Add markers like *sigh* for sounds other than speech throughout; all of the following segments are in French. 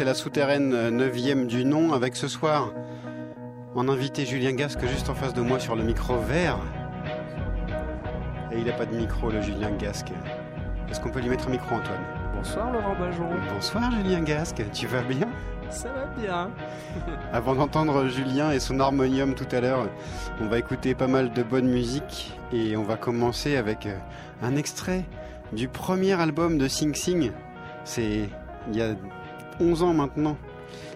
c'est la souterraine 9e du nom avec ce soir en invité Julien Gasque juste en face de moi sur le micro vert. Et il n'a pas de micro le Julien Gasque. Est-ce qu'on peut lui mettre un micro Antoine? Bonsoir Laurent Bajon. Bonsoir Julien Gasque, tu vas bien? Ça va bien. *laughs* Avant d'entendre Julien et son harmonium tout à l'heure, on va écouter pas mal de bonne musique et on va commencer avec euh, un extrait du premier album de Sing Sing. C'est il y a 11 ans maintenant.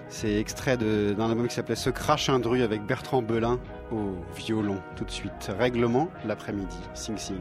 C'est extrait d'un album qui s'appelait Ce crash indru avec Bertrand Belin au violon. Tout de suite, règlement l'après-midi. Sing Sing.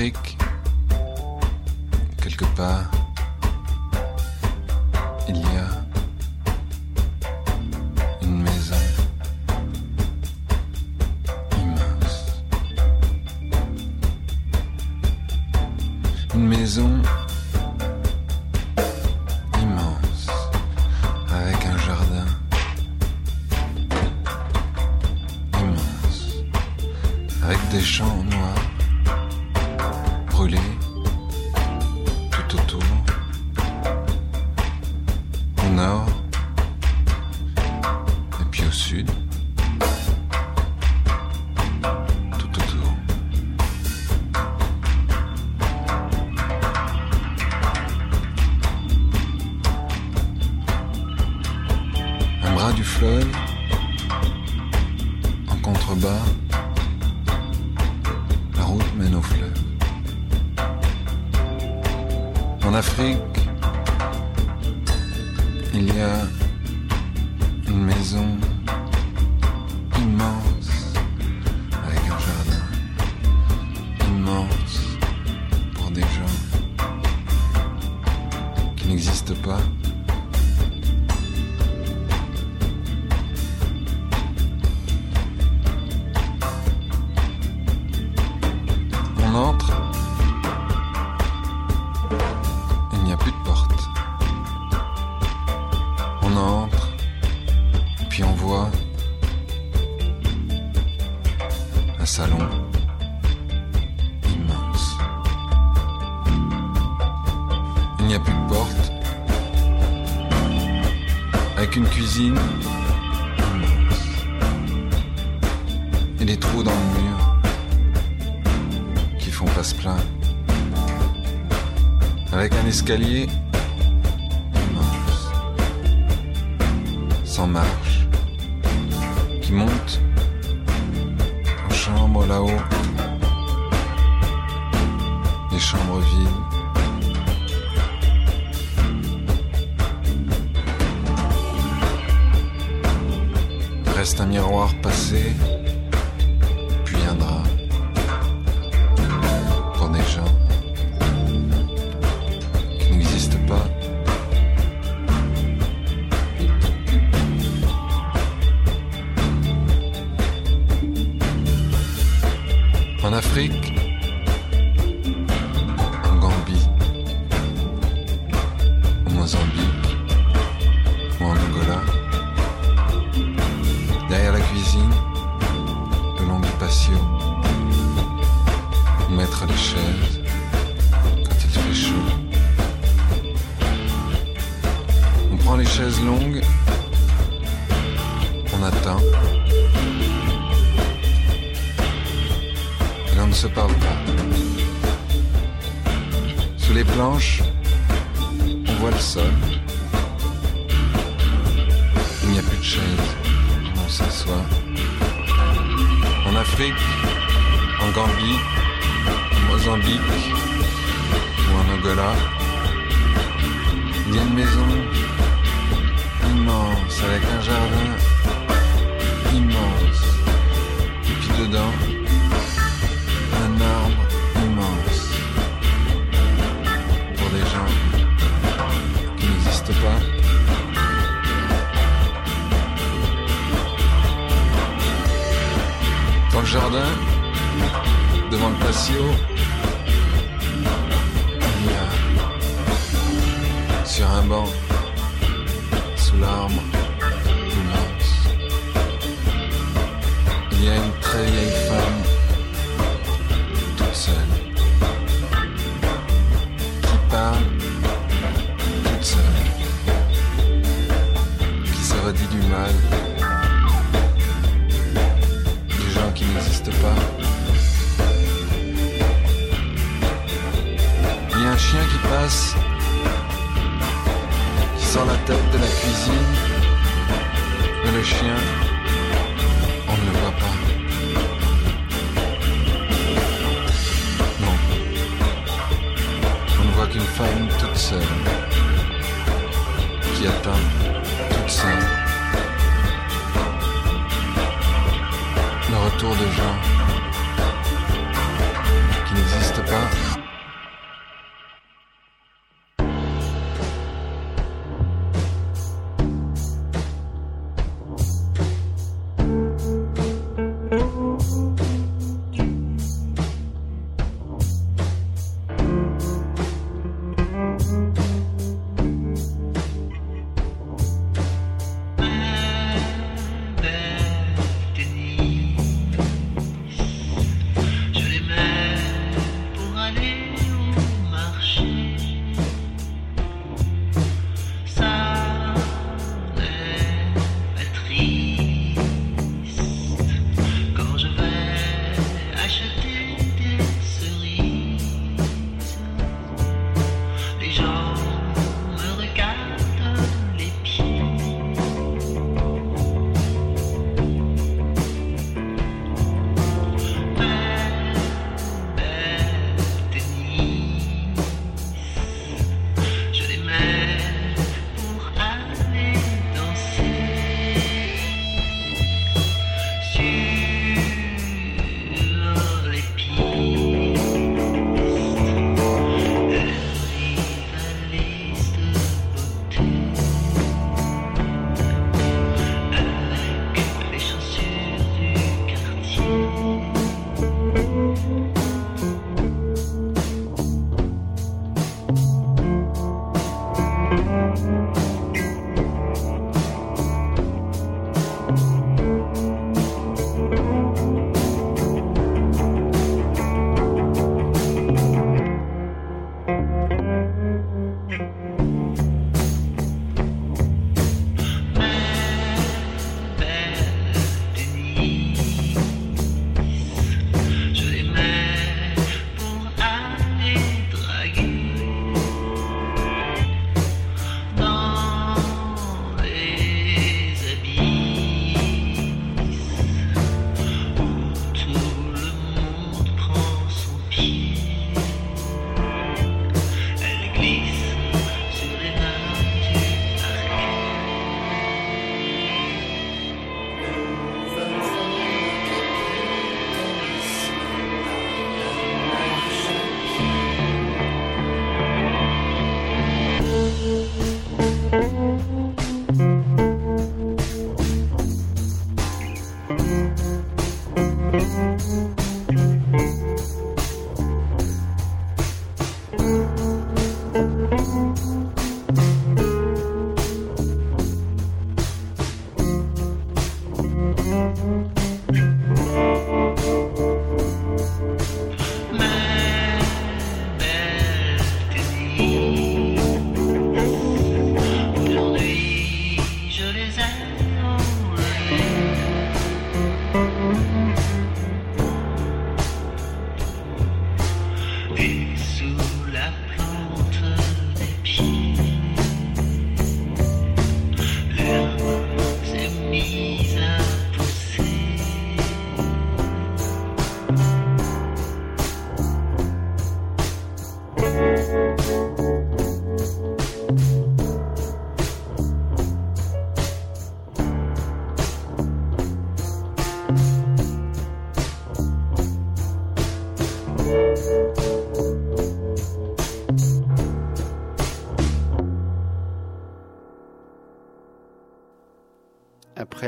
Patrick escalier sous l'arbre de lance. Il y a une très vieille femme. Toute seule. Qui parle? Toute seule, qui se redit du mal? Des gens qui n'existent pas. Il y a un chien qui passe sans la tête de la cuisine. Mais le chien, on ne le voit pas. Non. On ne voit qu'une femme toute seule qui attend toute seule le retour de gens qui n'existent pas.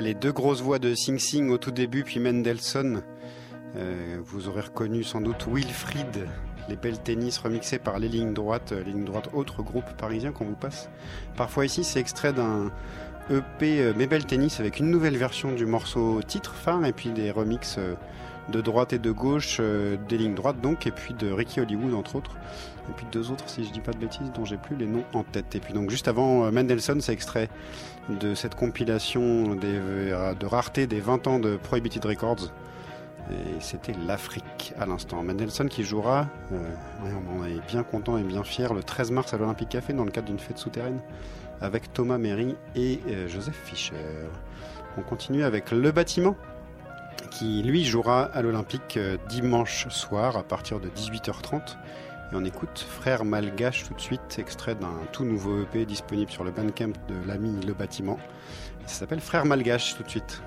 Les deux grosses voix de Sing Sing au tout début, puis Mendelssohn. Euh, vous aurez reconnu sans doute Wilfried, les belles tennis remixées par les lignes droites, les lignes droites, autre groupe parisien qu'on vous passe. Parfois ici, c'est extrait d'un EP euh, Mes belles tennis avec une nouvelle version du morceau titre phare et puis des remixes euh, de droite et de gauche, des lignes droites donc, et puis de Ricky Hollywood entre autres, et puis deux autres si je dis pas de bêtises dont j'ai plus les noms en tête. Et puis donc juste avant Mendelssohn, c'est extrait de cette compilation euh, de rareté des 20 ans de Prohibited Records. Et c'était l'Afrique à l'instant. Mendelssohn qui jouera, euh, on est bien content et bien fier, le 13 mars à l'Olympique Café dans le cadre d'une fête souterraine avec Thomas Méry et euh, Joseph Fischer. On continue avec Le Bâtiment qui lui jouera à l'Olympique dimanche soir à partir de 18h30 et on écoute Frère Malgache tout de suite, extrait d'un tout nouveau EP disponible sur le Bandcamp de l'ami Le Bâtiment. Ça s'appelle Frère Malgache tout de suite.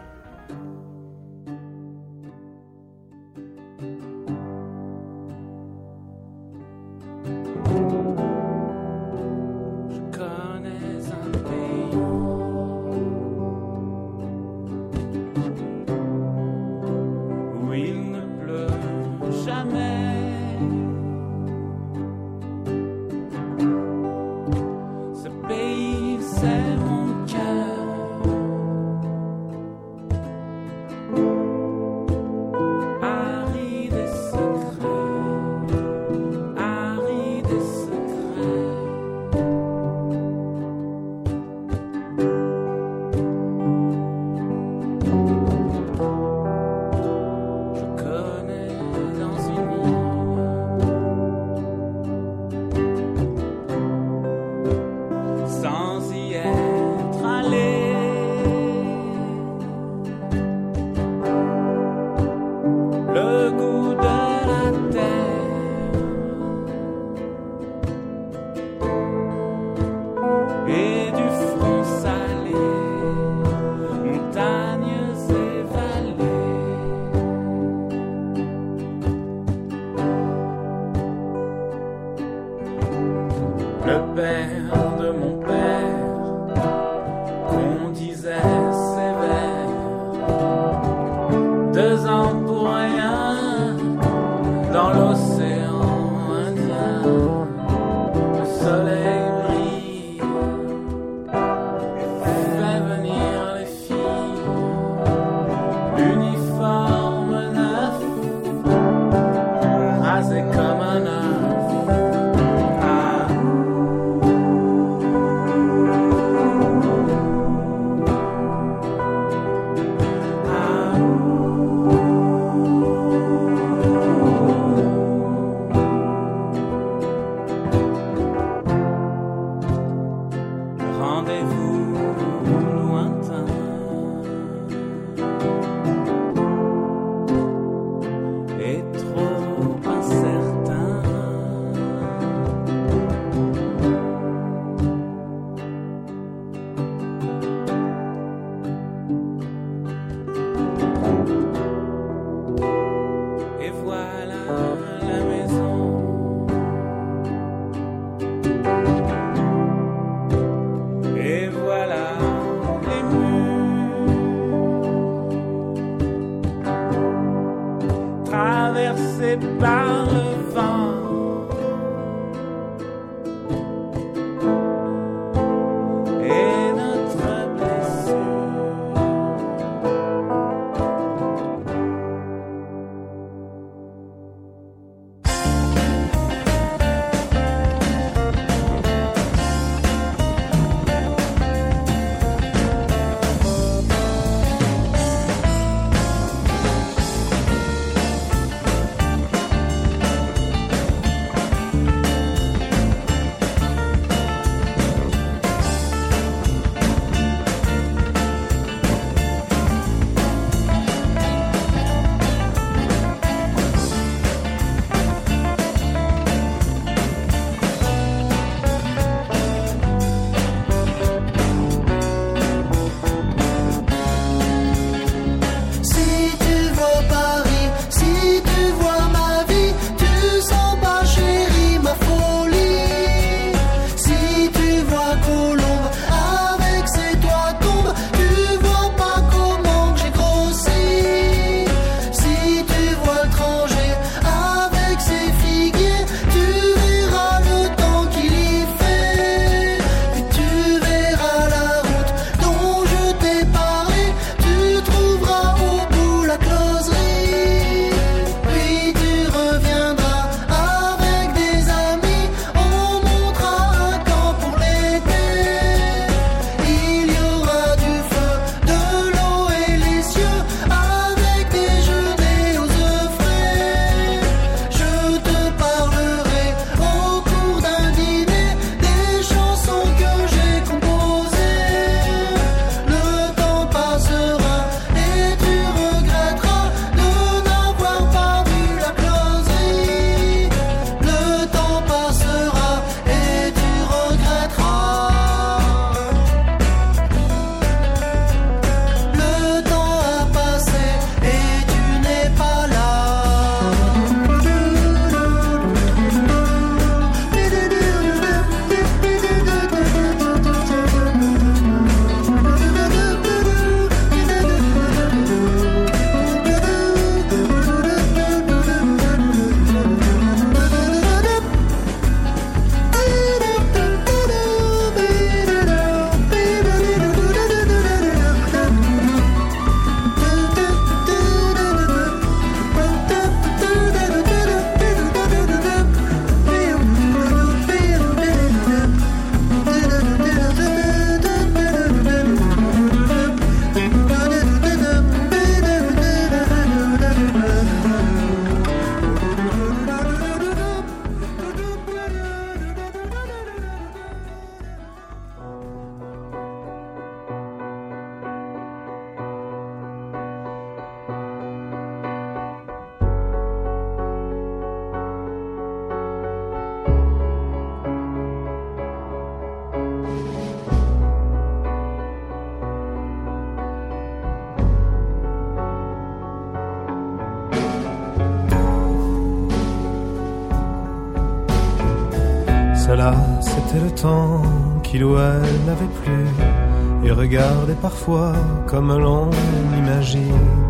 Elle n'avait plus et regardait parfois comme l'on imagine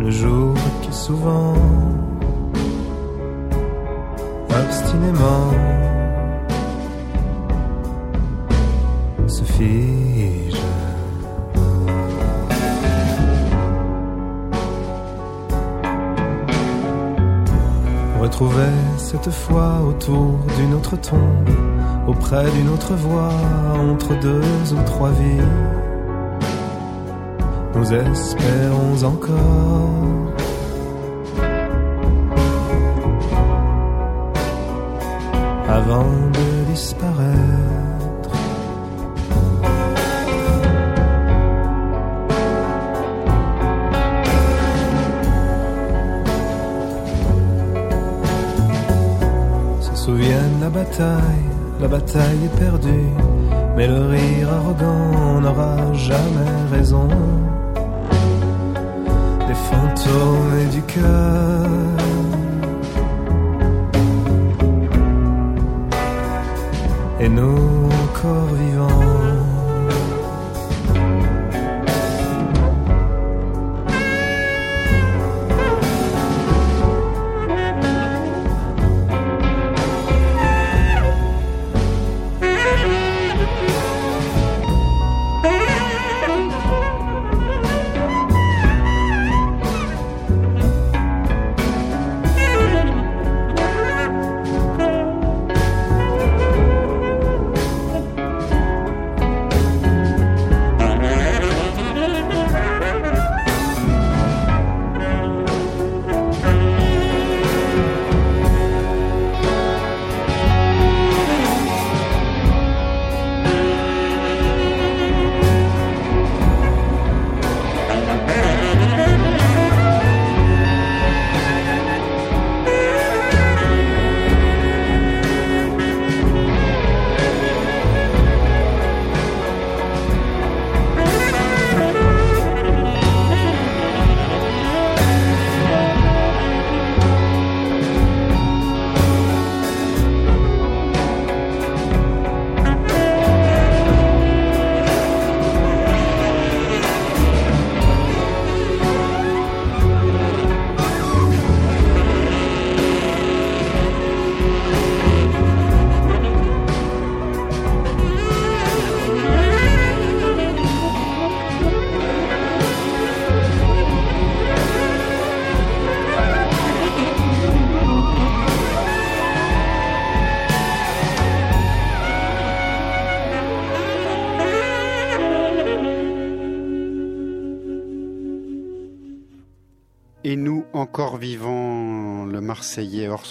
le jour qui souvent obstinément se fige. Retrouvait cette fois autour d'une autre tombe, auprès d'une autre voie, entre deux ou trois vies. Nous espérons encore avant de disparaître. Se souviennent la bataille, la bataille est perdue, mais le rire arrogant n'aura jamais raison. Des fantômes et du cœur et nos corps vivants.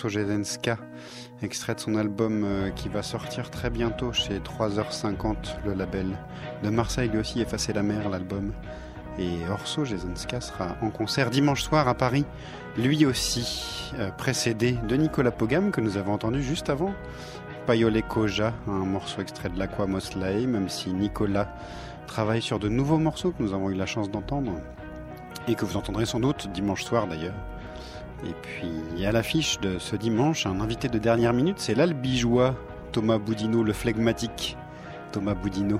Jezenska, extrait de son album euh, qui va sortir très bientôt chez 3h50, le label de Marseille, lui aussi Effacer la mer, l'album. Et Orso Jezenska sera en concert dimanche soir à Paris, lui aussi, euh, précédé de Nicolas Pogam, que nous avons entendu juste avant. Payole Koja, un morceau extrait de l'Aqua Mosley, même si Nicolas travaille sur de nouveaux morceaux que nous avons eu la chance d'entendre et que vous entendrez sans doute dimanche soir d'ailleurs. Et puis à l'affiche de ce dimanche, un invité de dernière minute, c'est l'albigeois Thomas Boudino, le flegmatique Thomas Boudino,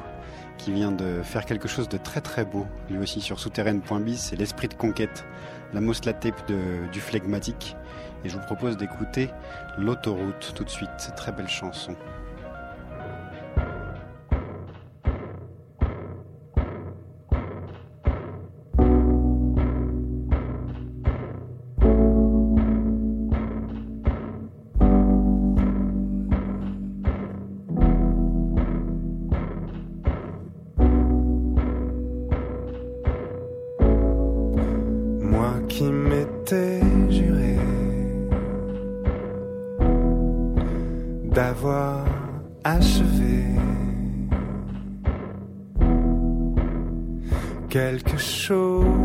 qui vient de faire quelque chose de très très beau, lui aussi sur souterraine.bis, c'est l'esprit de conquête, la tape de, du flegmatique. Et je vous propose d'écouter l'autoroute tout de suite, très belle chanson. Quelque chose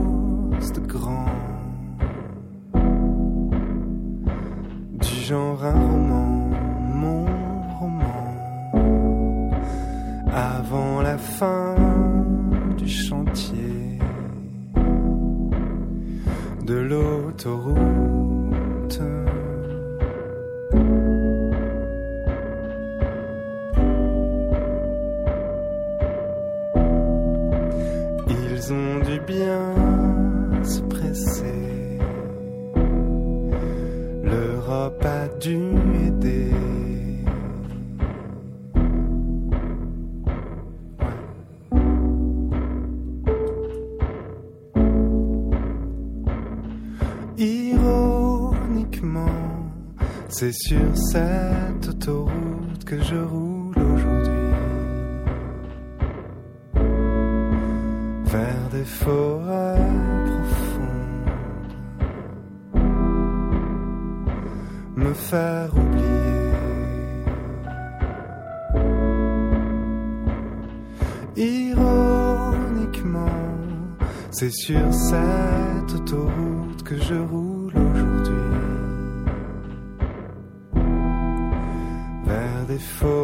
C'est sur cette autoroute que je roule aujourd'hui. Vers des faux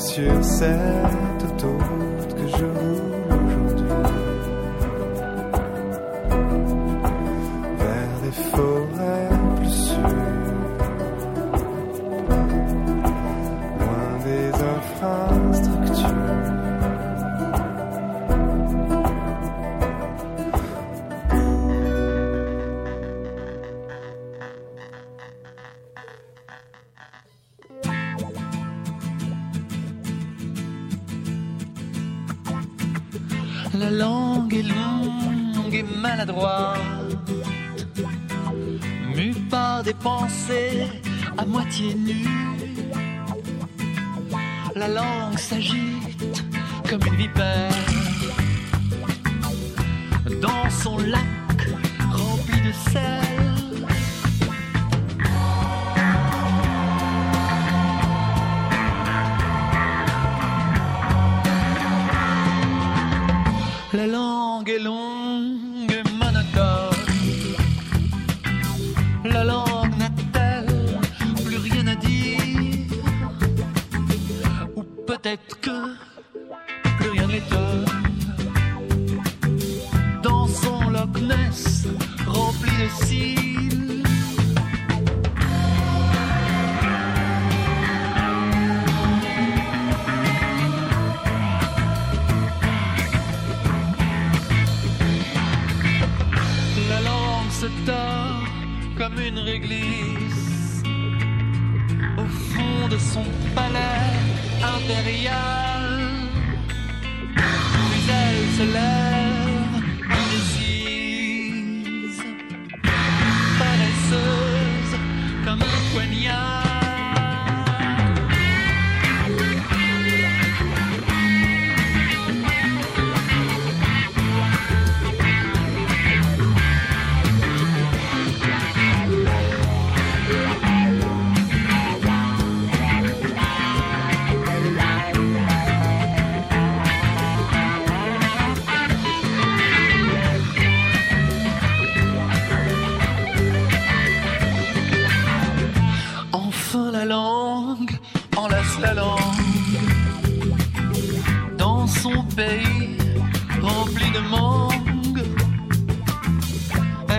sur cette autoroute. passé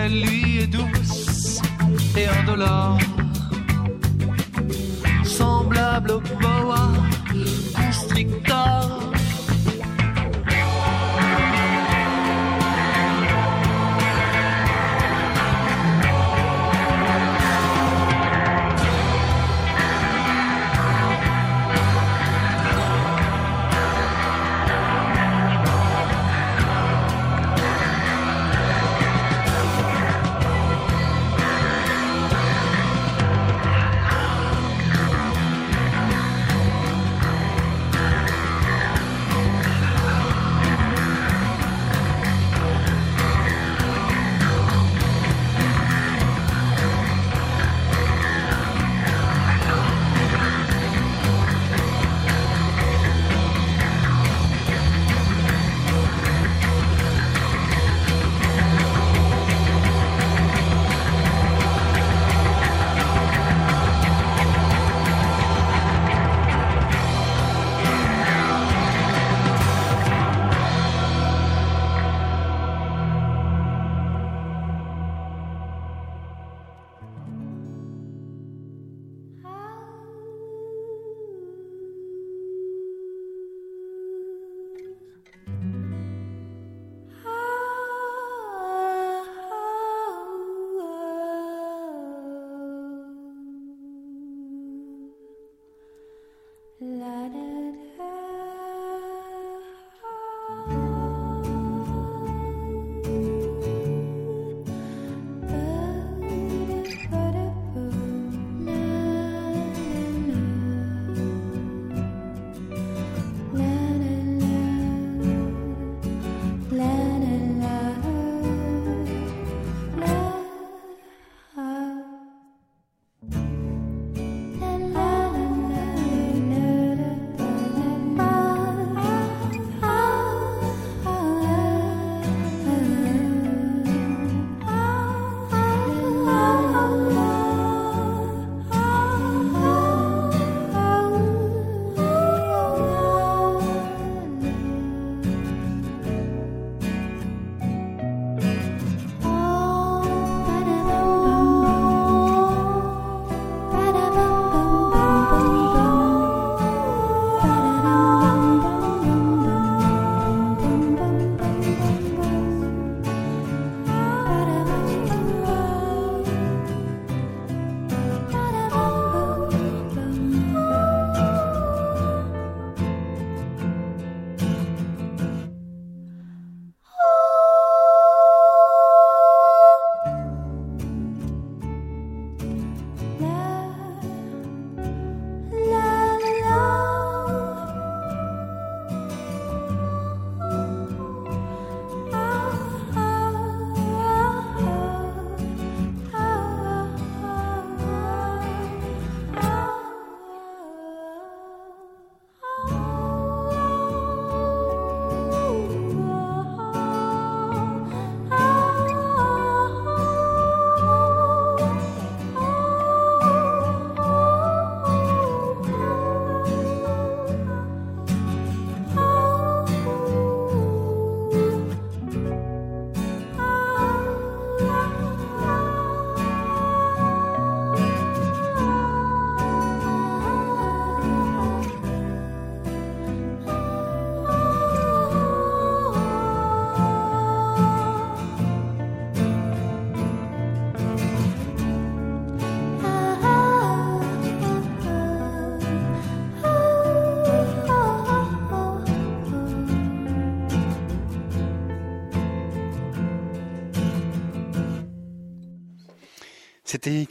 Elle lui est douce et indolore, semblable au boa.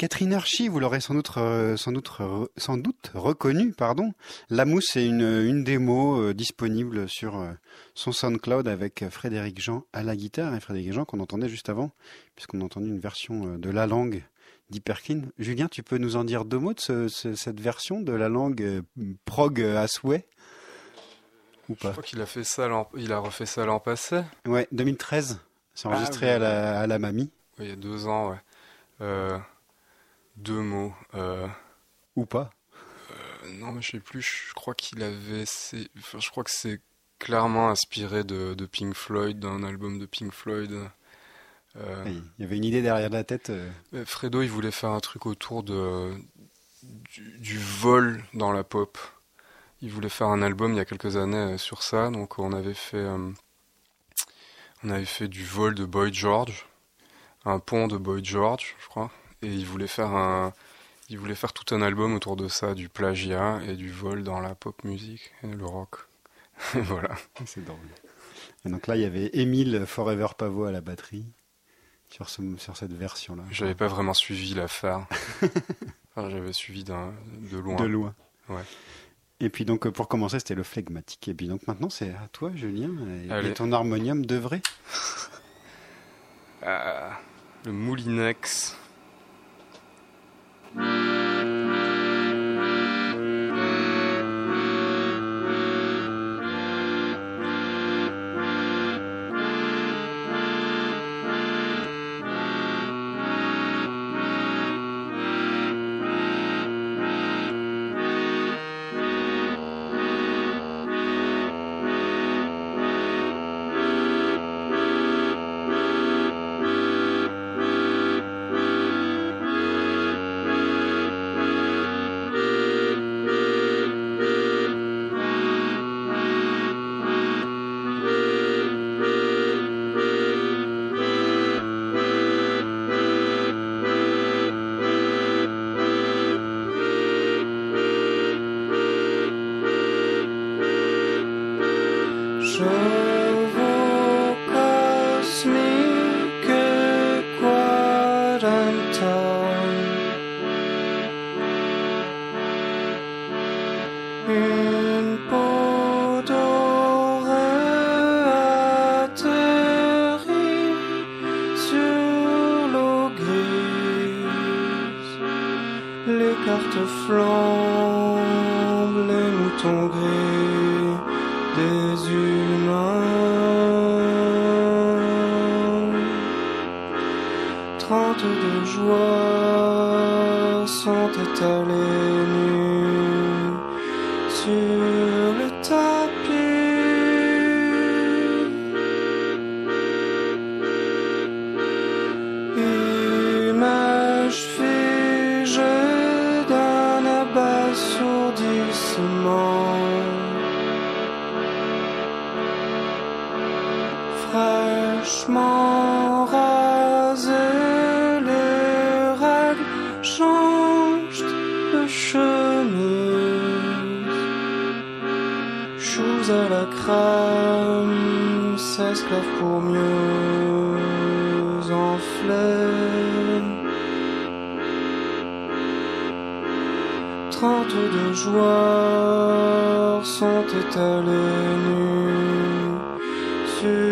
Catherine Archie, vous l'aurez sans doute, euh, sans doute, re- sans doute reconnu, pardon. La Mousse, c'est une, une démo euh, disponible sur euh, son SoundCloud avec Frédéric Jean à la guitare et Frédéric Jean qu'on entendait juste avant, puisqu'on a entendu une version euh, de La Langue d'Hyperkin. Julien, tu peux nous en dire deux mots de ce- ce- cette version de La Langue euh, prog à souhait? Ou Je pas crois qu'il a fait ça, il a refait ça l'an passé, Ouais, 2013. C'est enregistré oui. à, la, à la mamie il y a deux ans, ouais. Euh, deux mots. Euh, ou pas euh, non, mais je sais plus. Je crois qu'il avait. Enfin, je crois que c'est clairement inspiré de, de Pink Floyd, d'un album de Pink Floyd. Euh, Il y avait une idée derrière la tête. Fredo, il voulait faire un truc autour de du, du vol dans la pop. Il voulait faire un album il y a quelques années sur ça, donc on avait fait euh, on avait fait du vol de Boy George, un pont de Boy George, je crois, et il voulait faire un il voulait faire tout un album autour de ça, du plagiat et du vol dans la pop musique et le rock. *laughs* voilà. C'est drôle. Et donc là, il y avait Émile Forever Pavo à la batterie sur, ce, sur cette version-là. J'avais pas vraiment suivi l'affaire. *laughs* Enfin, j'avais suivi de loin. De loin. Ouais. Et puis donc pour commencer, c'était le flegmatique. Et puis donc maintenant, c'est à toi, Julien. Et, Allez. et ton harmonium de vrai? Ah, le Moulinex. Thank you. Sur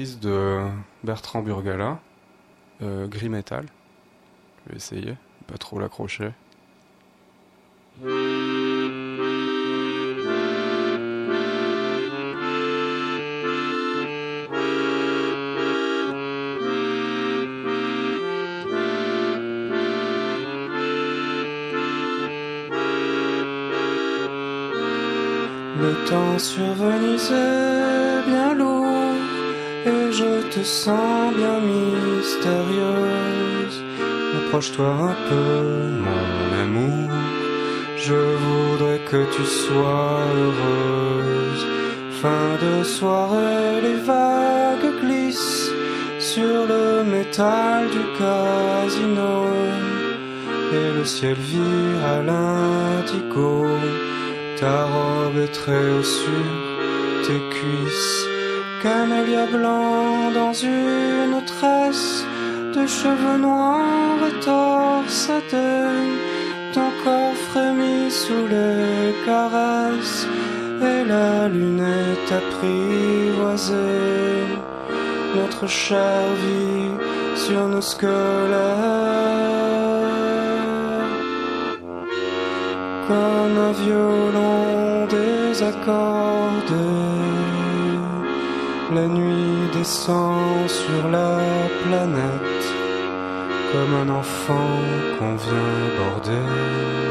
de Bertrand Burgala, euh, Gris Metal. Je vais essayer, pas trop l'accrocher. Le temps survenissait sens bien mystérieuse. Approche-toi un peu, mon amour. Je voudrais que tu sois heureuse. Fin de soirée, les vagues glissent sur le métal du casino. Et le ciel vire à l'indigo. Ta robe est très haut sur tes cuisses. Camélia blanc dans une tresse de cheveux noirs et torsadés. Ton corps frémit sous les caresses et la lune est apprivoisée. Notre chair vit sur nos squelettes comme un violon désaccordé. La nuit descend sur la planète comme un enfant qu'on vient border.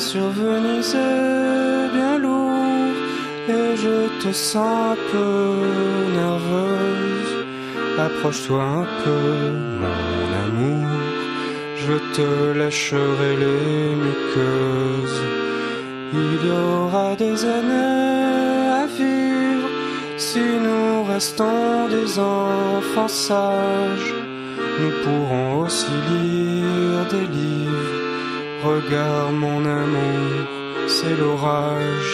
Le temps sur Venise est bien lourd et je te sens un peu nerveuse. Approche-toi un peu, mon amour. Je te lâcherai les muqueuses. Il y aura des années à vivre si nous restons des enfants sages. Nous pourrons aussi lire des livres. Regarde mon amour, c'est l'orage.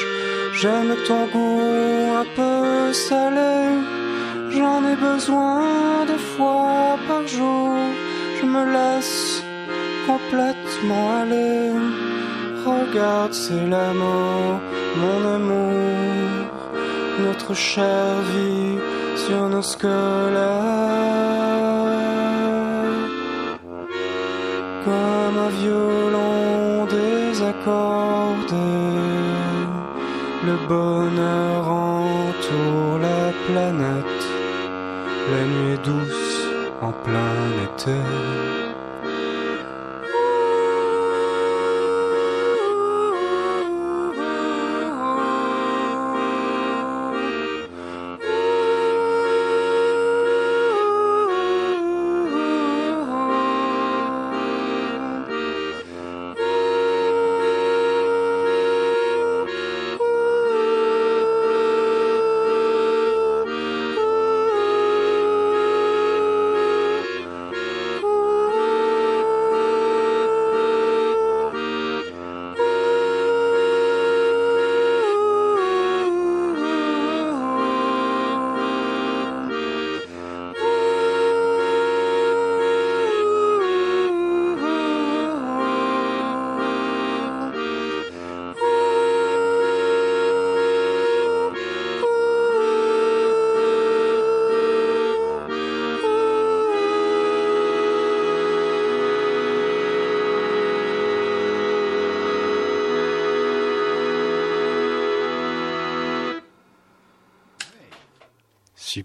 J'aime ton goût un peu salé. J'en ai besoin deux fois par jour. Je me laisse complètement aller. Regarde, c'est la mort, mon amour. Notre chère vie sur nos. Comme un violon désaccordé. Le bonheur entoure la planète. La nuit est douce en plein été.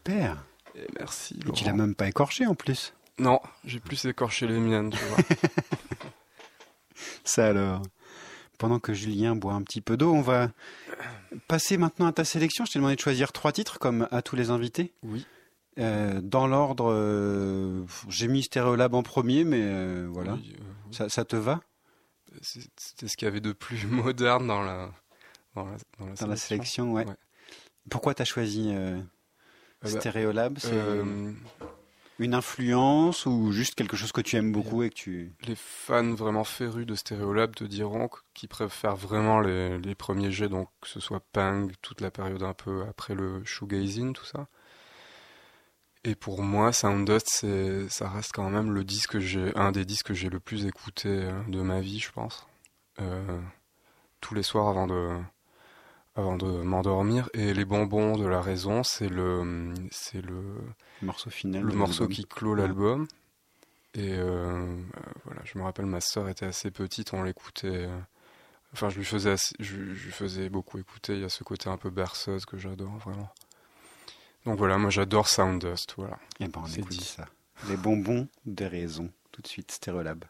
Super. Et merci. Et tu l'as Laurent. même pas écorché en plus. Non, j'ai plus écorché les miennes, tu vois. *laughs* Ça alors. Pendant que Julien boit un petit peu d'eau, on va passer maintenant à ta sélection. Je t'ai demandé de choisir trois titres comme à tous les invités. Oui. Euh, dans l'ordre, euh, j'ai mis Stereolab en premier, mais euh, voilà. Oui, oui. Ça, ça te va? C'était ce qu'il y avait de plus *laughs* moderne dans la, dans la, dans la dans la sélection ouais. Ouais. Pourquoi t'as choisi Ah bah, Stereolab C'est Euh, une influence ou juste quelque chose que tu aimes beaucoup et que tu... les fans vraiment férus de Stereolab te diront qu- qu'ils préfèrent vraiment les, les premiers jets, donc que ce soit Pang, toute la période un peu après le shoegazing, tout ça. Et pour moi, Soundust, c'est, ça reste quand même le disque j'ai, un des disques que j'ai le plus écouté euh, de ma vie, je pense. Euh, tous les soirs avant de, avant de m'endormir. Et les bonbons de la raison, c'est le, c'est le, morceau final le morceau qui clôt l'album. Et euh, euh, voilà, je me rappelle, ma sœur était assez petite, on l'écoutait. euh, Enfin, je lui faisais, assez- je, je lui faisais beaucoup écouter. Il y a ce côté un peu berceuse que j'adore vraiment. Donc voilà, moi j'adore Soundust. Voilà. Eh ben, on dit. ça. Les bonbons des raisons. Tout de suite, Stereolab.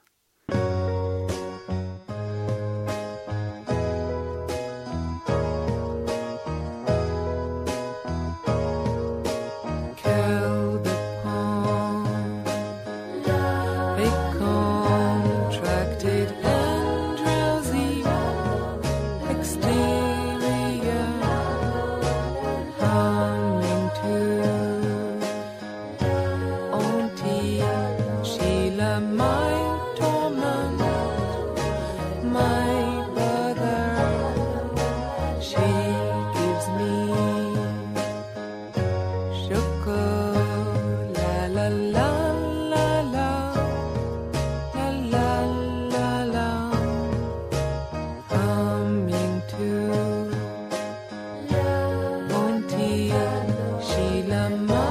la.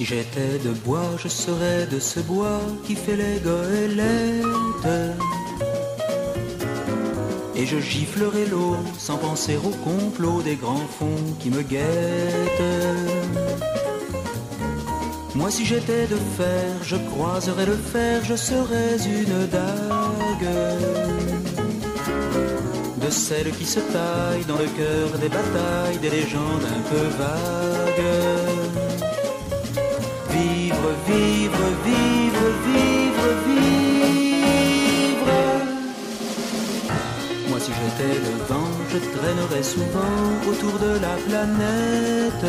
Si j'étais de bois, je serais de ce bois qui fait les goélettes. Et je giflerai l'eau sans penser au complot des grands fonds qui me guettent. Moi si j'étais de fer, je croiserais le fer, je serais une dague. De celles qui se taillent dans le cœur des batailles, des légendes un peu vagues. Vivre, vivre, vivre, vivre, vivre. Moi si j'étais le vent, je traînerais souvent autour de la planète.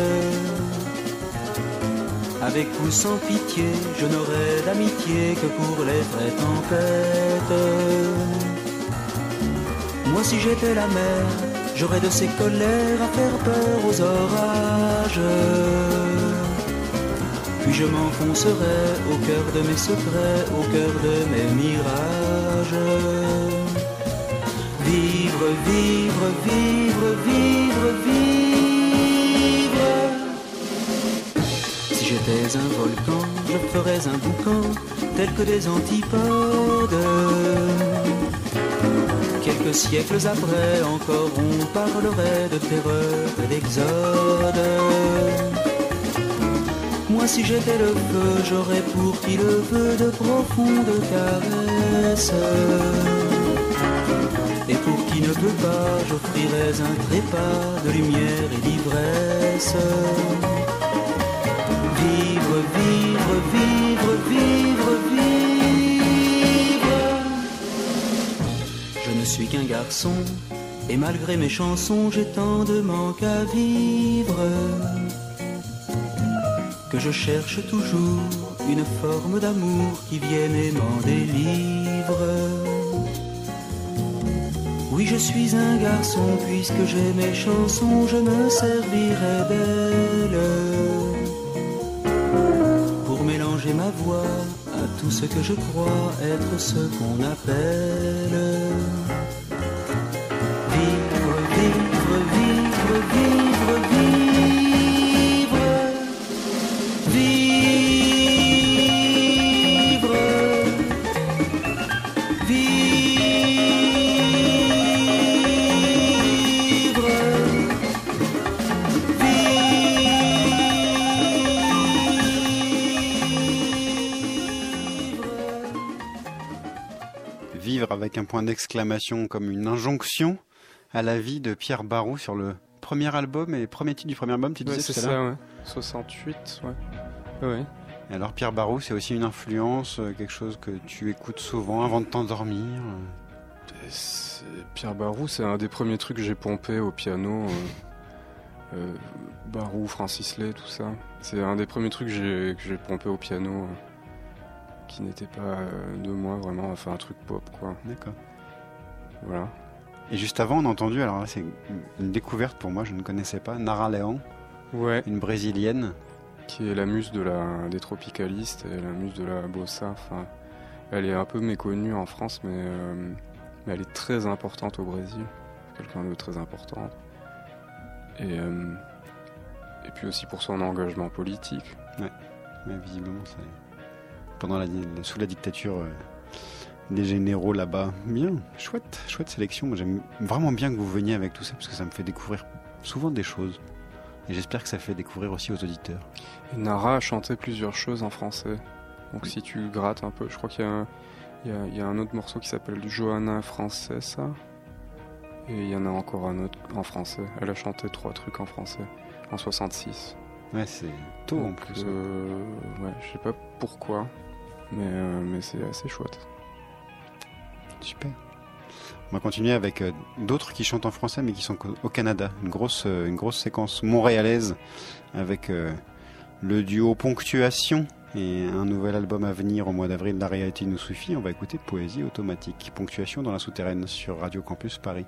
Avec ou sans pitié, je n'aurais d'amitié que pour les vraies tempêtes. Moi si j'étais la mer, j'aurais de ces colères à faire peur aux orages. Puis je m'enfoncerai au cœur de mes secrets, au cœur de mes mirages. Vivre, vivre, vivre, vivre, vivre. Si j'étais un volcan, je ferais un boucan tel que des antipodes. Quelques siècles après, encore on parlerait de terreur et d'exode. Moi si j'étais le feu, j'aurais pour qui le veut de profondes caresses. Et pour qui ne peut pas, j'offrirais un trépas de lumière et d'ivresse. Vivre, vivre, vivre, vivre, vivre. Je ne suis qu'un garçon, et malgré mes chansons, j'ai tant de manque à vivre que je cherche toujours une forme d'amour qui vienne et m'en délivre. Oui, je suis un garçon, puisque j'ai mes chansons, je me servirai d'elles pour mélanger ma voix à tout ce que je crois être ce qu'on appelle Vivre avec un point d'exclamation comme une injonction à la vie de Pierre Barou sur le premier album et premier titre du premier album, tu Ouais, disais c'est tout à l'heure ça, ouais. 68, ouais. Ouais. Et alors Pierre Barou, c'est aussi une influence, euh, quelque chose que tu écoutes souvent avant de t'endormir? C'est- Pierre Barou, c'est un des premiers trucs que j'ai pompé au piano. euh, euh, Barou, Francis Lay, tout ça. C'est un des premiers trucs que j'ai, que j'ai pompé au piano euh, qui n'était pas euh, de moi vraiment, enfin un truc pop quoi. D'accord. Voilà. Et juste avant, on a entendu, alors là, c'est une découverte pour moi, je ne connaissais pas, Nara Leon, Ouais. une brésilienne. Qui est la muse de la, des tropicalistes et la muse de la bossa. Enfin, elle est un peu méconnue en France, mais, euh, mais elle est très importante au Brésil. Quelqu'un de très important. Et, euh, et puis aussi pour son engagement politique. Mais visiblement, c'est pendant la, sous la dictature euh, des généraux là-bas. Bien, chouette, chouette sélection. Moi, j'aime vraiment bien que vous veniez avec tout ça parce que ça me fait découvrir souvent des choses. Et j'espère que ça fait découvrir aussi aux auditeurs. Et Nara a chanté plusieurs choses en français. Donc si tu grattes un peu, je crois qu'il y, a un- il y a- il y a un autre morceau qui s'appelle Johanna Francesa. Et il y en a encore un autre en français. Elle a chanté trois trucs en français en 66. Ouais, c'est tôt en plus. euh, ouais, je sais pas pourquoi, mais, euh, mais c'est assez chouette. Super. On va continuer avec euh, d'autres qui chantent en français mais qui sont au Canada. Une grosse, euh, une grosse séquence montréalaise avec le duo Ponctuation et un nouvel album à venir au mois d'avril. La réalité nous suffit. On va écouter Poésie automatique. Ponctuation dans la souterraine sur Radio Campus Paris.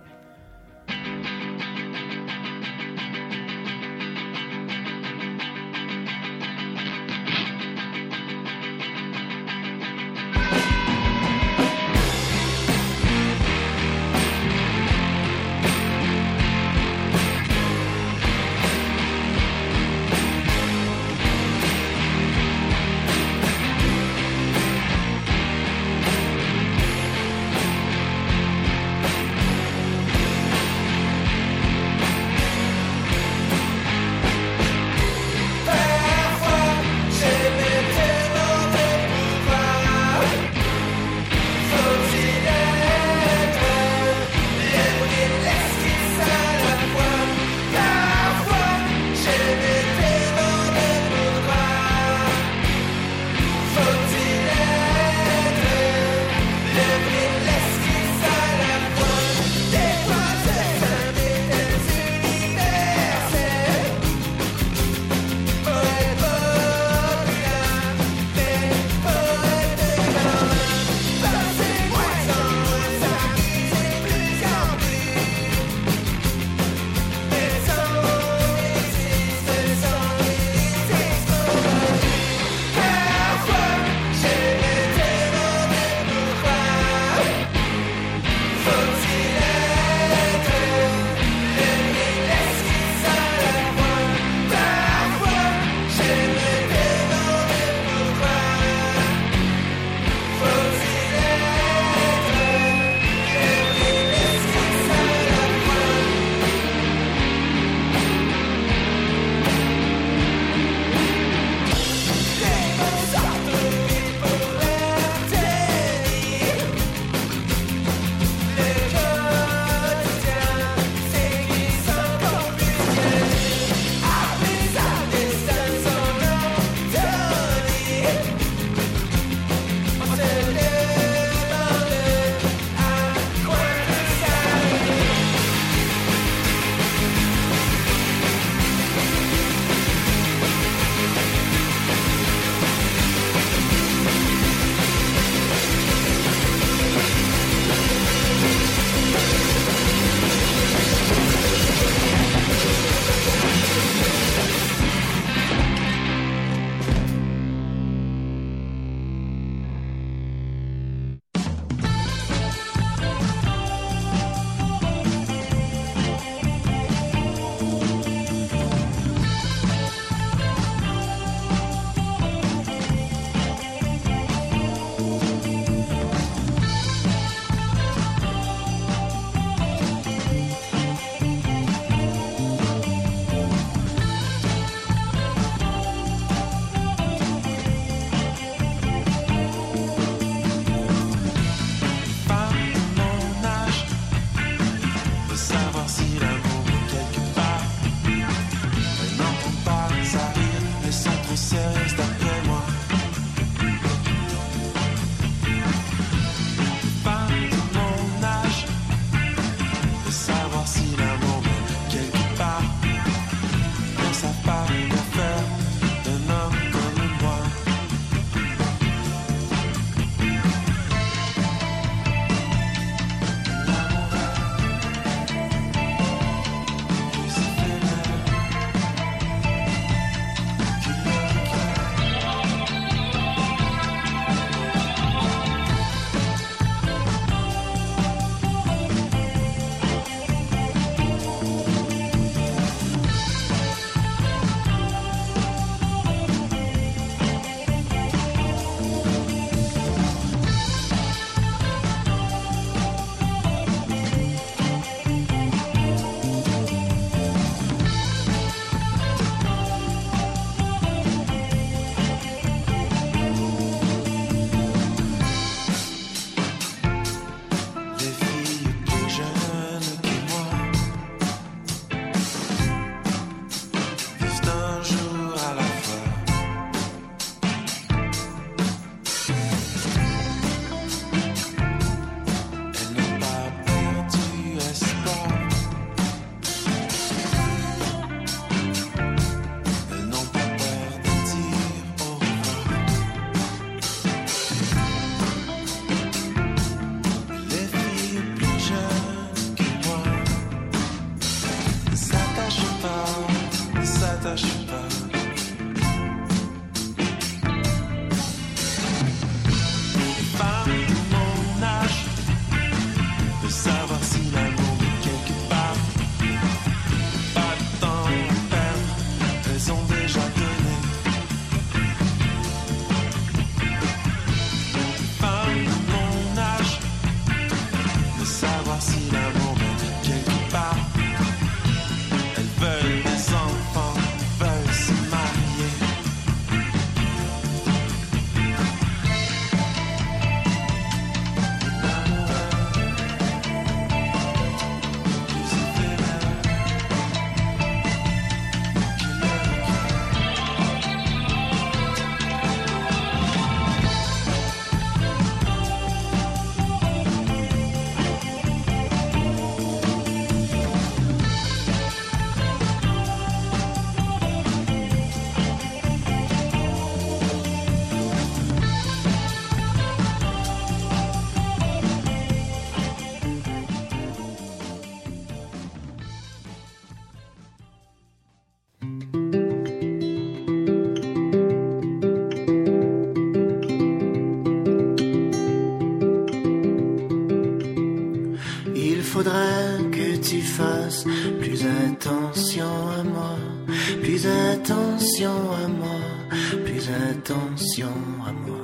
Attention à moi.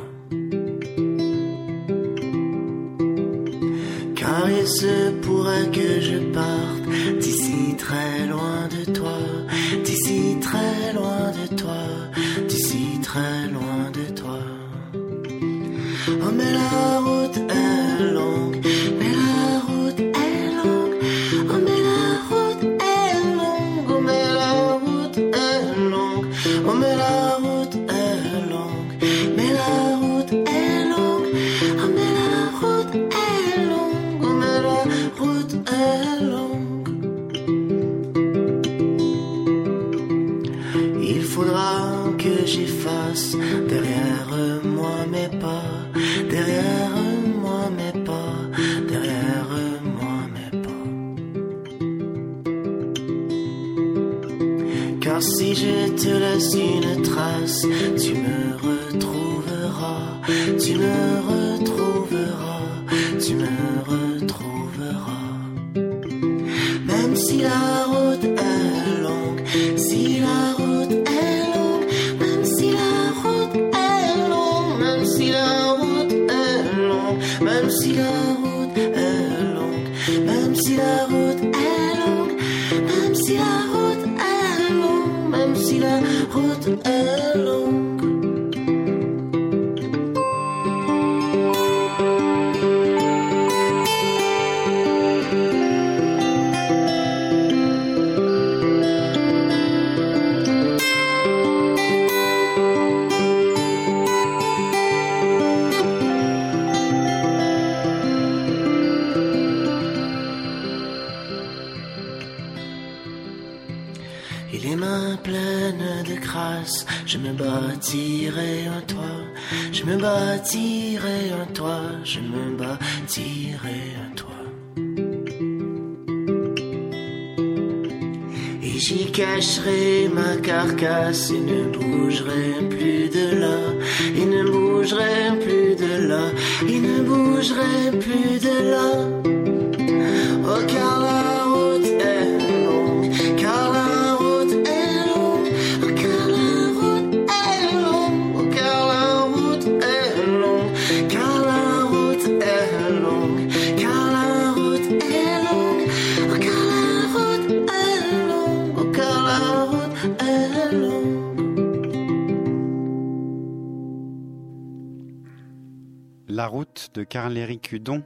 Route de Carl-Éric Hudon.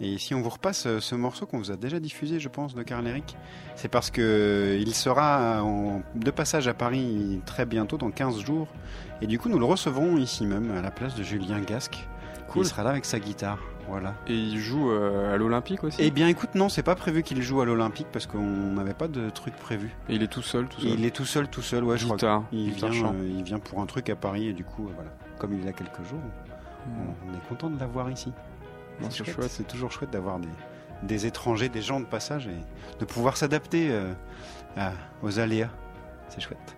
Et si on vous repasse euh, ce morceau qu'on vous a déjà diffusé, je pense, de Carl-Éric, c'est parce que euh, il sera en, de passage à Paris très bientôt, dans 15 jours. Et du coup, nous le recevrons ici même, à la place de Julien Gasque. Cool. Il sera là avec sa guitare. Voilà. Et il joue euh, à l'Olympique aussi? Eh bien, écoute, non, c'est pas prévu qu'il joue à l'Olympique parce qu'on n'avait pas de truc prévu. Et il est tout seul, tout seul? Il est tout seul, tout seul, ouais, je crois. Guitare, Il guitare vient, euh, il vient pour un truc à Paris et du coup, euh, voilà, comme il est là quelques jours, on, on est content de l'avoir ici. C'est chouette. C'est toujours chouette d'avoir des, des étrangers, des gens de passage et de pouvoir s'adapter euh, aux aléas. C'est chouette.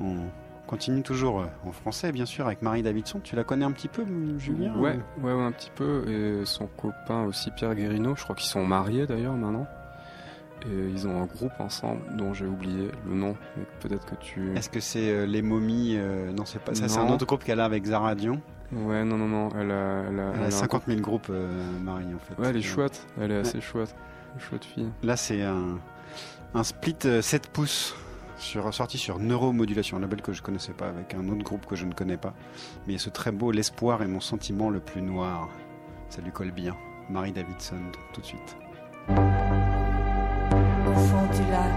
On continue toujours euh, en français, bien sûr, avec Marie Davidson. Tu la connais un petit peu, Julien Ouais, ouais, ouais, un petit peu. Et son copain aussi, Pierre Guérino. Je crois qu'ils sont mariés d'ailleurs maintenant. Et ils ont un groupe ensemble dont j'ai oublié le nom. Mais peut-être que tu. Est-ce que c'est euh, les momies euh, Non, c'est pas ça. C'est un autre groupe qu'elle a avec Zara Dion. Ouais, non, non, non. Elle a, elle a, Elle elle a a un 50 000 groupes, euh, Marie, en fait. Ouais, elle est Euh, chouette. Elle est assez chouette. Une chouette fille. Là, c'est un, un split euh, 7 pouces sur, sorti sur Neuromodulation, un label que je connaissais pas, avec un autre groupe que je ne connais pas. Mais il y a ce très beau L'espoir est mon sentiment le plus noir. Ça lui colle bien. Marie Davidson, tout de suite. au fond du lac.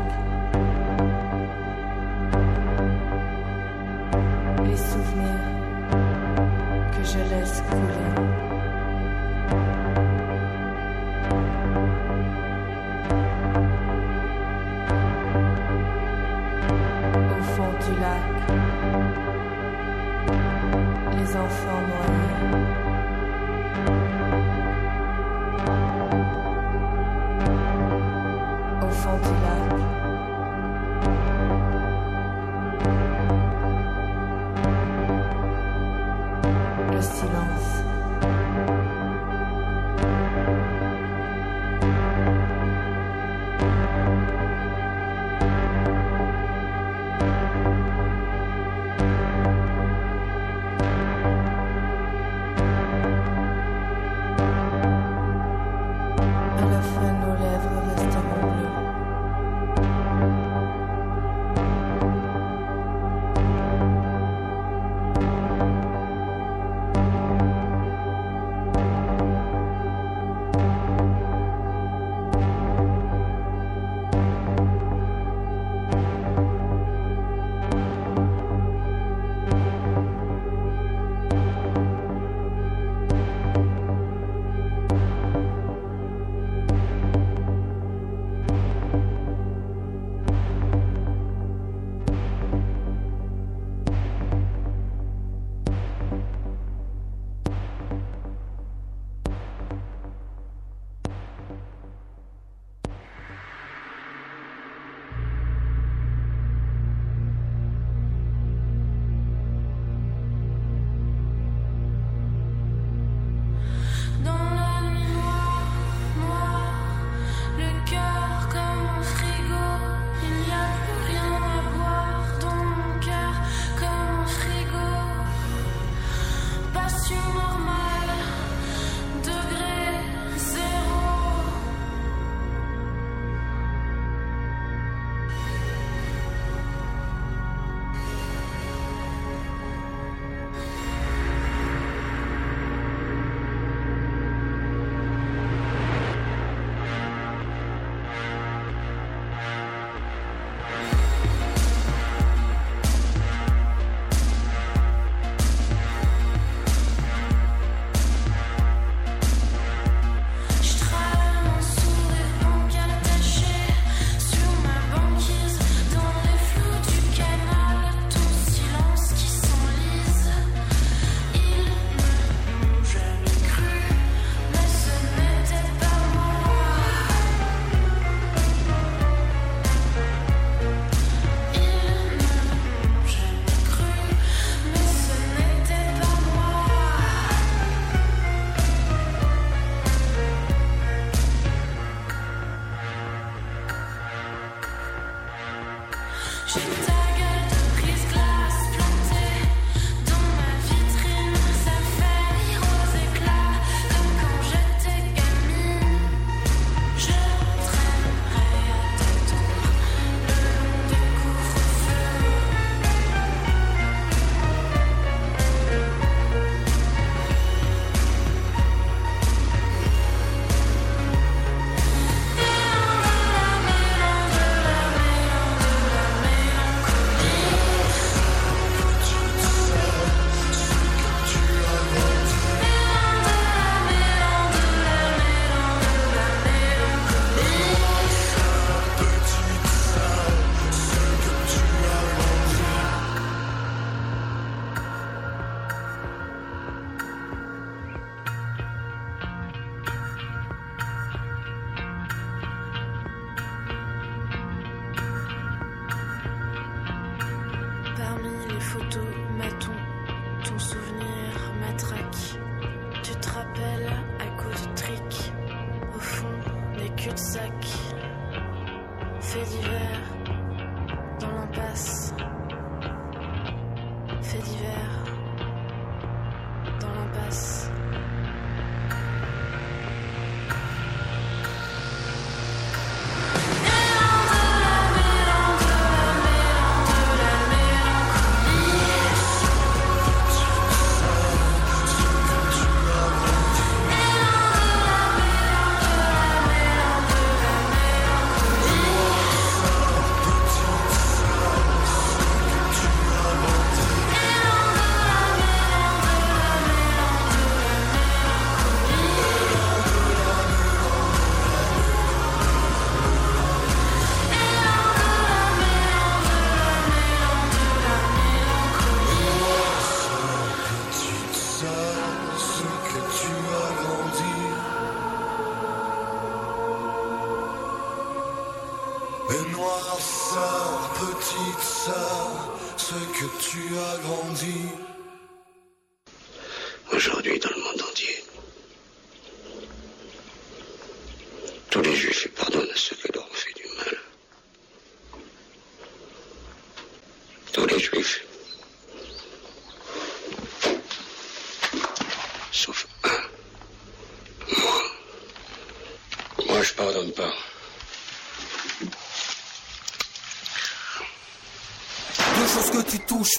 Les souvenirs je laisse couler. Au fond du lac, les enfants noyés.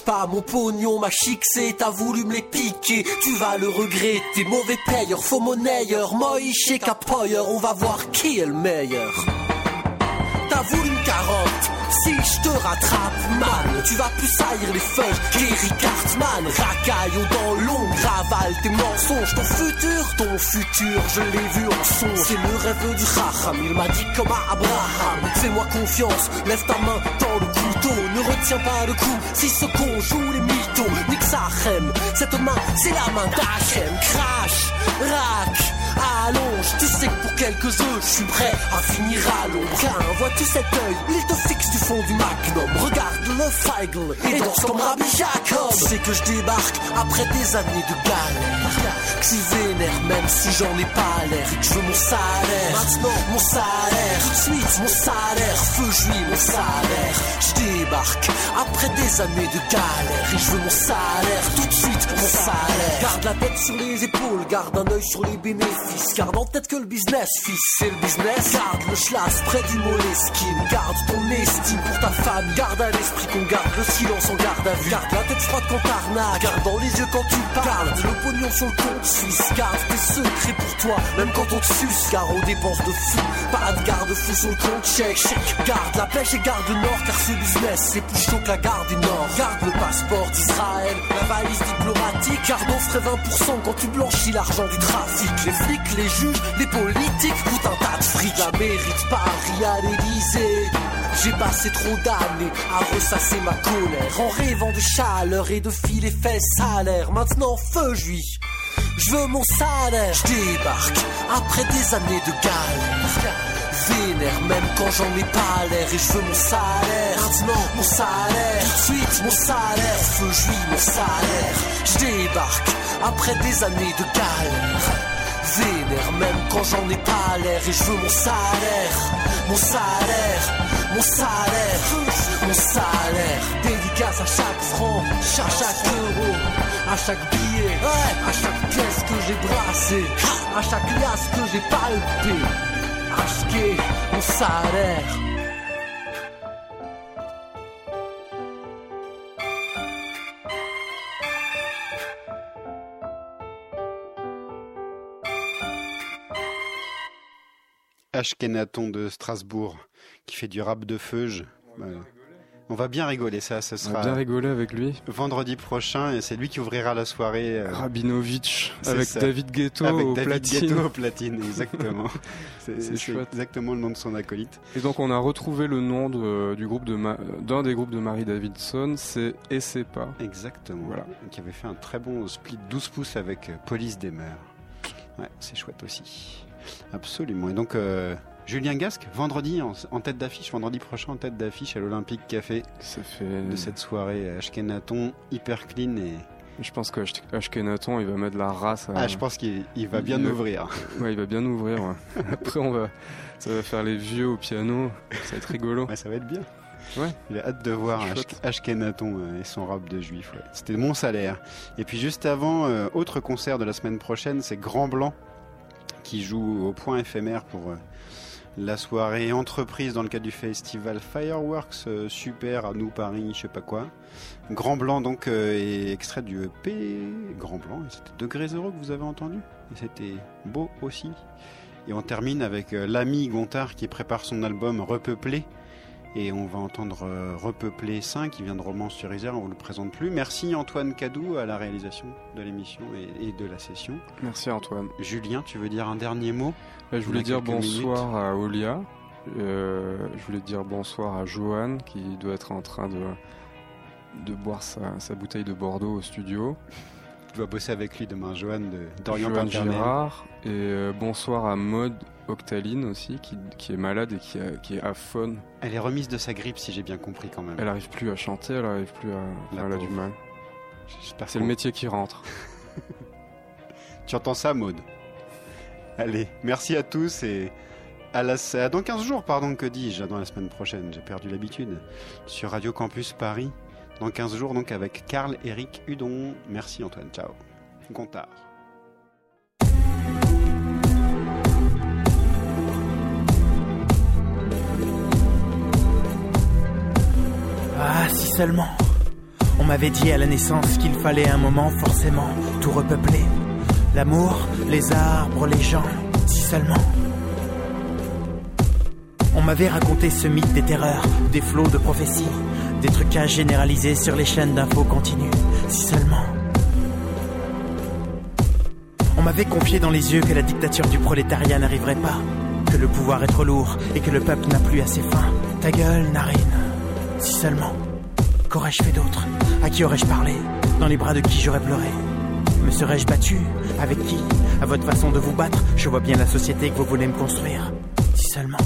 Pas, mon pognon m'a chixé, t'as voulu me les piquer, tu vas le regretter, mauvais payeur, faux monnayeur, moïche capoyeur, on va voir qui est le meilleur. Te rattrape, man, tu vas plus saillir les feuilles qu'Eric Cartman. Racaille dans l'ombre, ravale tes mensonges. Ton futur, ton futur, je l'ai vu en songe. C'est le rêve du Raham, il m'a dit comme à Abraham. Fais-moi confiance, lève ta main dans le couteau. Ne retiens pas le coup, si ce con joue les mythos. Nique cette main, c'est la main d'Hachem. Crash, rack. Allonge, tu sais que pour quelques œufs, je suis prêt à finir à l'ombre. Vois-tu cet œil Il te fixe du fond du magnum. Regarde le Feigl et danse comme Rabbi Jacob. Tu sais que je débarque après des années de galère. Que si vénère, même si j'en ai pas l'air. Et que je veux mon salaire. Maintenant, mon salaire. Tout de suite, mon salaire. Feu juif, mon salaire. Je débarque après des années de galère. Et je veux mon salaire. salaire, tout de suite mon salaire. Garde la tête sur les épaules, garde un œil sur les bénéfices. Garde en tête que le business, fils, c'est le business. Garde le schlass près du moleskin. Garde ton estime pour ta femme. Garde à l'esprit qu'on garde le silence en garde à vue. Garde la tête froide quand t'arnaques. Garde dans les yeux quand tu parles. Le pognon sur le compte suisse. Garde tes secrets pour toi, même quand on te suce. Car on dépense de fou. Pas de garde-fou sur le compte check. Garde la pêche et garde le nord, car ce business, c'est plus chaud que la garde du nord. Garde le passeport d'Israël, la valise diplomatique. Garde on ferait 20% quand tu blanchis l'argent du trafic. Les juges, les politiques coûtent un tas de fric. La mérite Paris à l'Élysée. J'ai passé trop d'années à ressasser ma colère en rêvant de chaleur et de filer fesses salaire. Maintenant, feu juif. Je veux mon salaire. Je débarque après des années de galère. Vénère même quand j'en ai pas l'air et je veux mon salaire. Maintenant, mon salaire. Tout de suite, mon salaire. Feu juif, mon salaire. Je débarque après des années de galère. Vénère même quand j'en ai pas l'air et je veux mon salaire. Mon salaire. Mon salaire, mon salaire, dédicace à chaque franc, à chaque euro, à chaque billet, à chaque pièce que j'ai brassée, à chaque liasse que j'ai palpé, acheté mon salaire. Ashkenaton de Strasbourg qui fait du rap de feuge. Voilà. On va bien rigoler, ça, ce On sera va bien rigoler avec lui. vendredi prochain et c'est lui qui ouvrira la soirée. euh, Rabinovitch avec ça. David Ghetto avec au David platine. Guetto au platine, exactement. *laughs* c'est exactement le nom de son acolyte. Et donc on a retrouvé le nom de- du groupe de Ma- d'un des groupes de Marie Davidson, c'est pas. Exactement. Voilà. Qui avait fait un très bon split 12 pouces avec euh, Police des Mœurs. Ouais, c'est chouette aussi. Absolument. Et donc, euh, Julien Gasque, vendredi en, en tête d'affiche, vendredi prochain en tête d'affiche à l'Olympique Café Ça fait. de cette soirée Ashkenaton hyper clean et Je pense qu'Ashkenaton il va mettre la race. À... ah, je pense qu'il il va bien Il- ouvrir. Ouais, il va bien ouvrir. ouais. *laughs* Après on va, ça va faire les vieux au piano. Ça va être rigolo. Ouais, ça va être bien. Ouais. Il a hâte de voir. Ashkenaton euh, et son rap de juif. ouais. C'était mon salaire. Et puis juste avant, euh, autre concert de la semaine prochaine, c'est Grand Blanc qui joue au point éphémère pour euh, la soirée entreprise dans le cadre du festival Fireworks euh, Super à nous Paris, je sais pas quoi. Grand Blanc donc euh, est extrait du EP Grand Blanc. C'était Degré Zéro que vous avez entendu. Et c'était beau aussi. Et on termine avec euh, l'ami Gontard qui prépare son album Repeuplé. Et on va entendre euh, Repeupler 5 qui vient de Romance sur Isère, on vous le présente plus. Merci Antoine Cadou à la réalisation de l'émission et, et de la session. Merci Antoine. Julien, tu veux dire un dernier mot? Là, je voulais dire bonsoir à Olia. Euh, je voulais dire bonsoir à Johan qui doit être en train de, de boire sa, sa bouteille de Bordeaux au studio. Tu dois bosser avec lui demain, Johan de d'Orient Johan Paternel. Girard. Et euh, bonsoir à Maud Octaline aussi qui, qui est malade et qui, a- qui est aphone. Elle est remise de sa grippe si j'ai bien compris quand même. Elle arrive plus à chanter, elle arrive plus à. La elle a du mal. J'espère C'est le métier qui rentre. *laughs* Tu entends ça, Maude Allez, merci à tous et à, la, à dans 15 jours, pardon, que dis-je, dans la semaine prochaine, j'ai perdu l'habitude, sur Radio Campus Paris, dans 15 jours, donc avec Karl Eric Hudon. Merci Antoine, ciao. Gontard. Ah, si seulement. On m'avait dit à la naissance qu'il fallait un moment forcément tout repeupler. L'amour, les arbres, les gens, si seulement. On m'avait raconté ce mythe des terreurs, des flots de prophéties, des trucages généralisés sur les chaînes d'infos continues, si seulement. On m'avait confié dans les yeux que la dictature du prolétariat n'arriverait pas, que le pouvoir est trop lourd et que le peuple n'a plus assez faim. Ta gueule, narine, si seulement. Qu'aurais-je fait d'autre? À qui aurais-je parlé? Dans les bras de qui j'aurais pleuré? Me serais-je battu? Avec qui? À votre façon de vous battre, je vois bien la société que vous voulez me construire. Si seulement.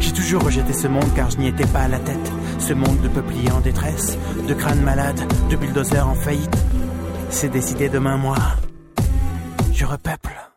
J'ai toujours rejeté ce monde car je n'y étais pas à la tête. Ce monde de peupliers en détresse, de crânes malades, de bulldozers en faillite. C'est décidé demain, moi. Je repeuple.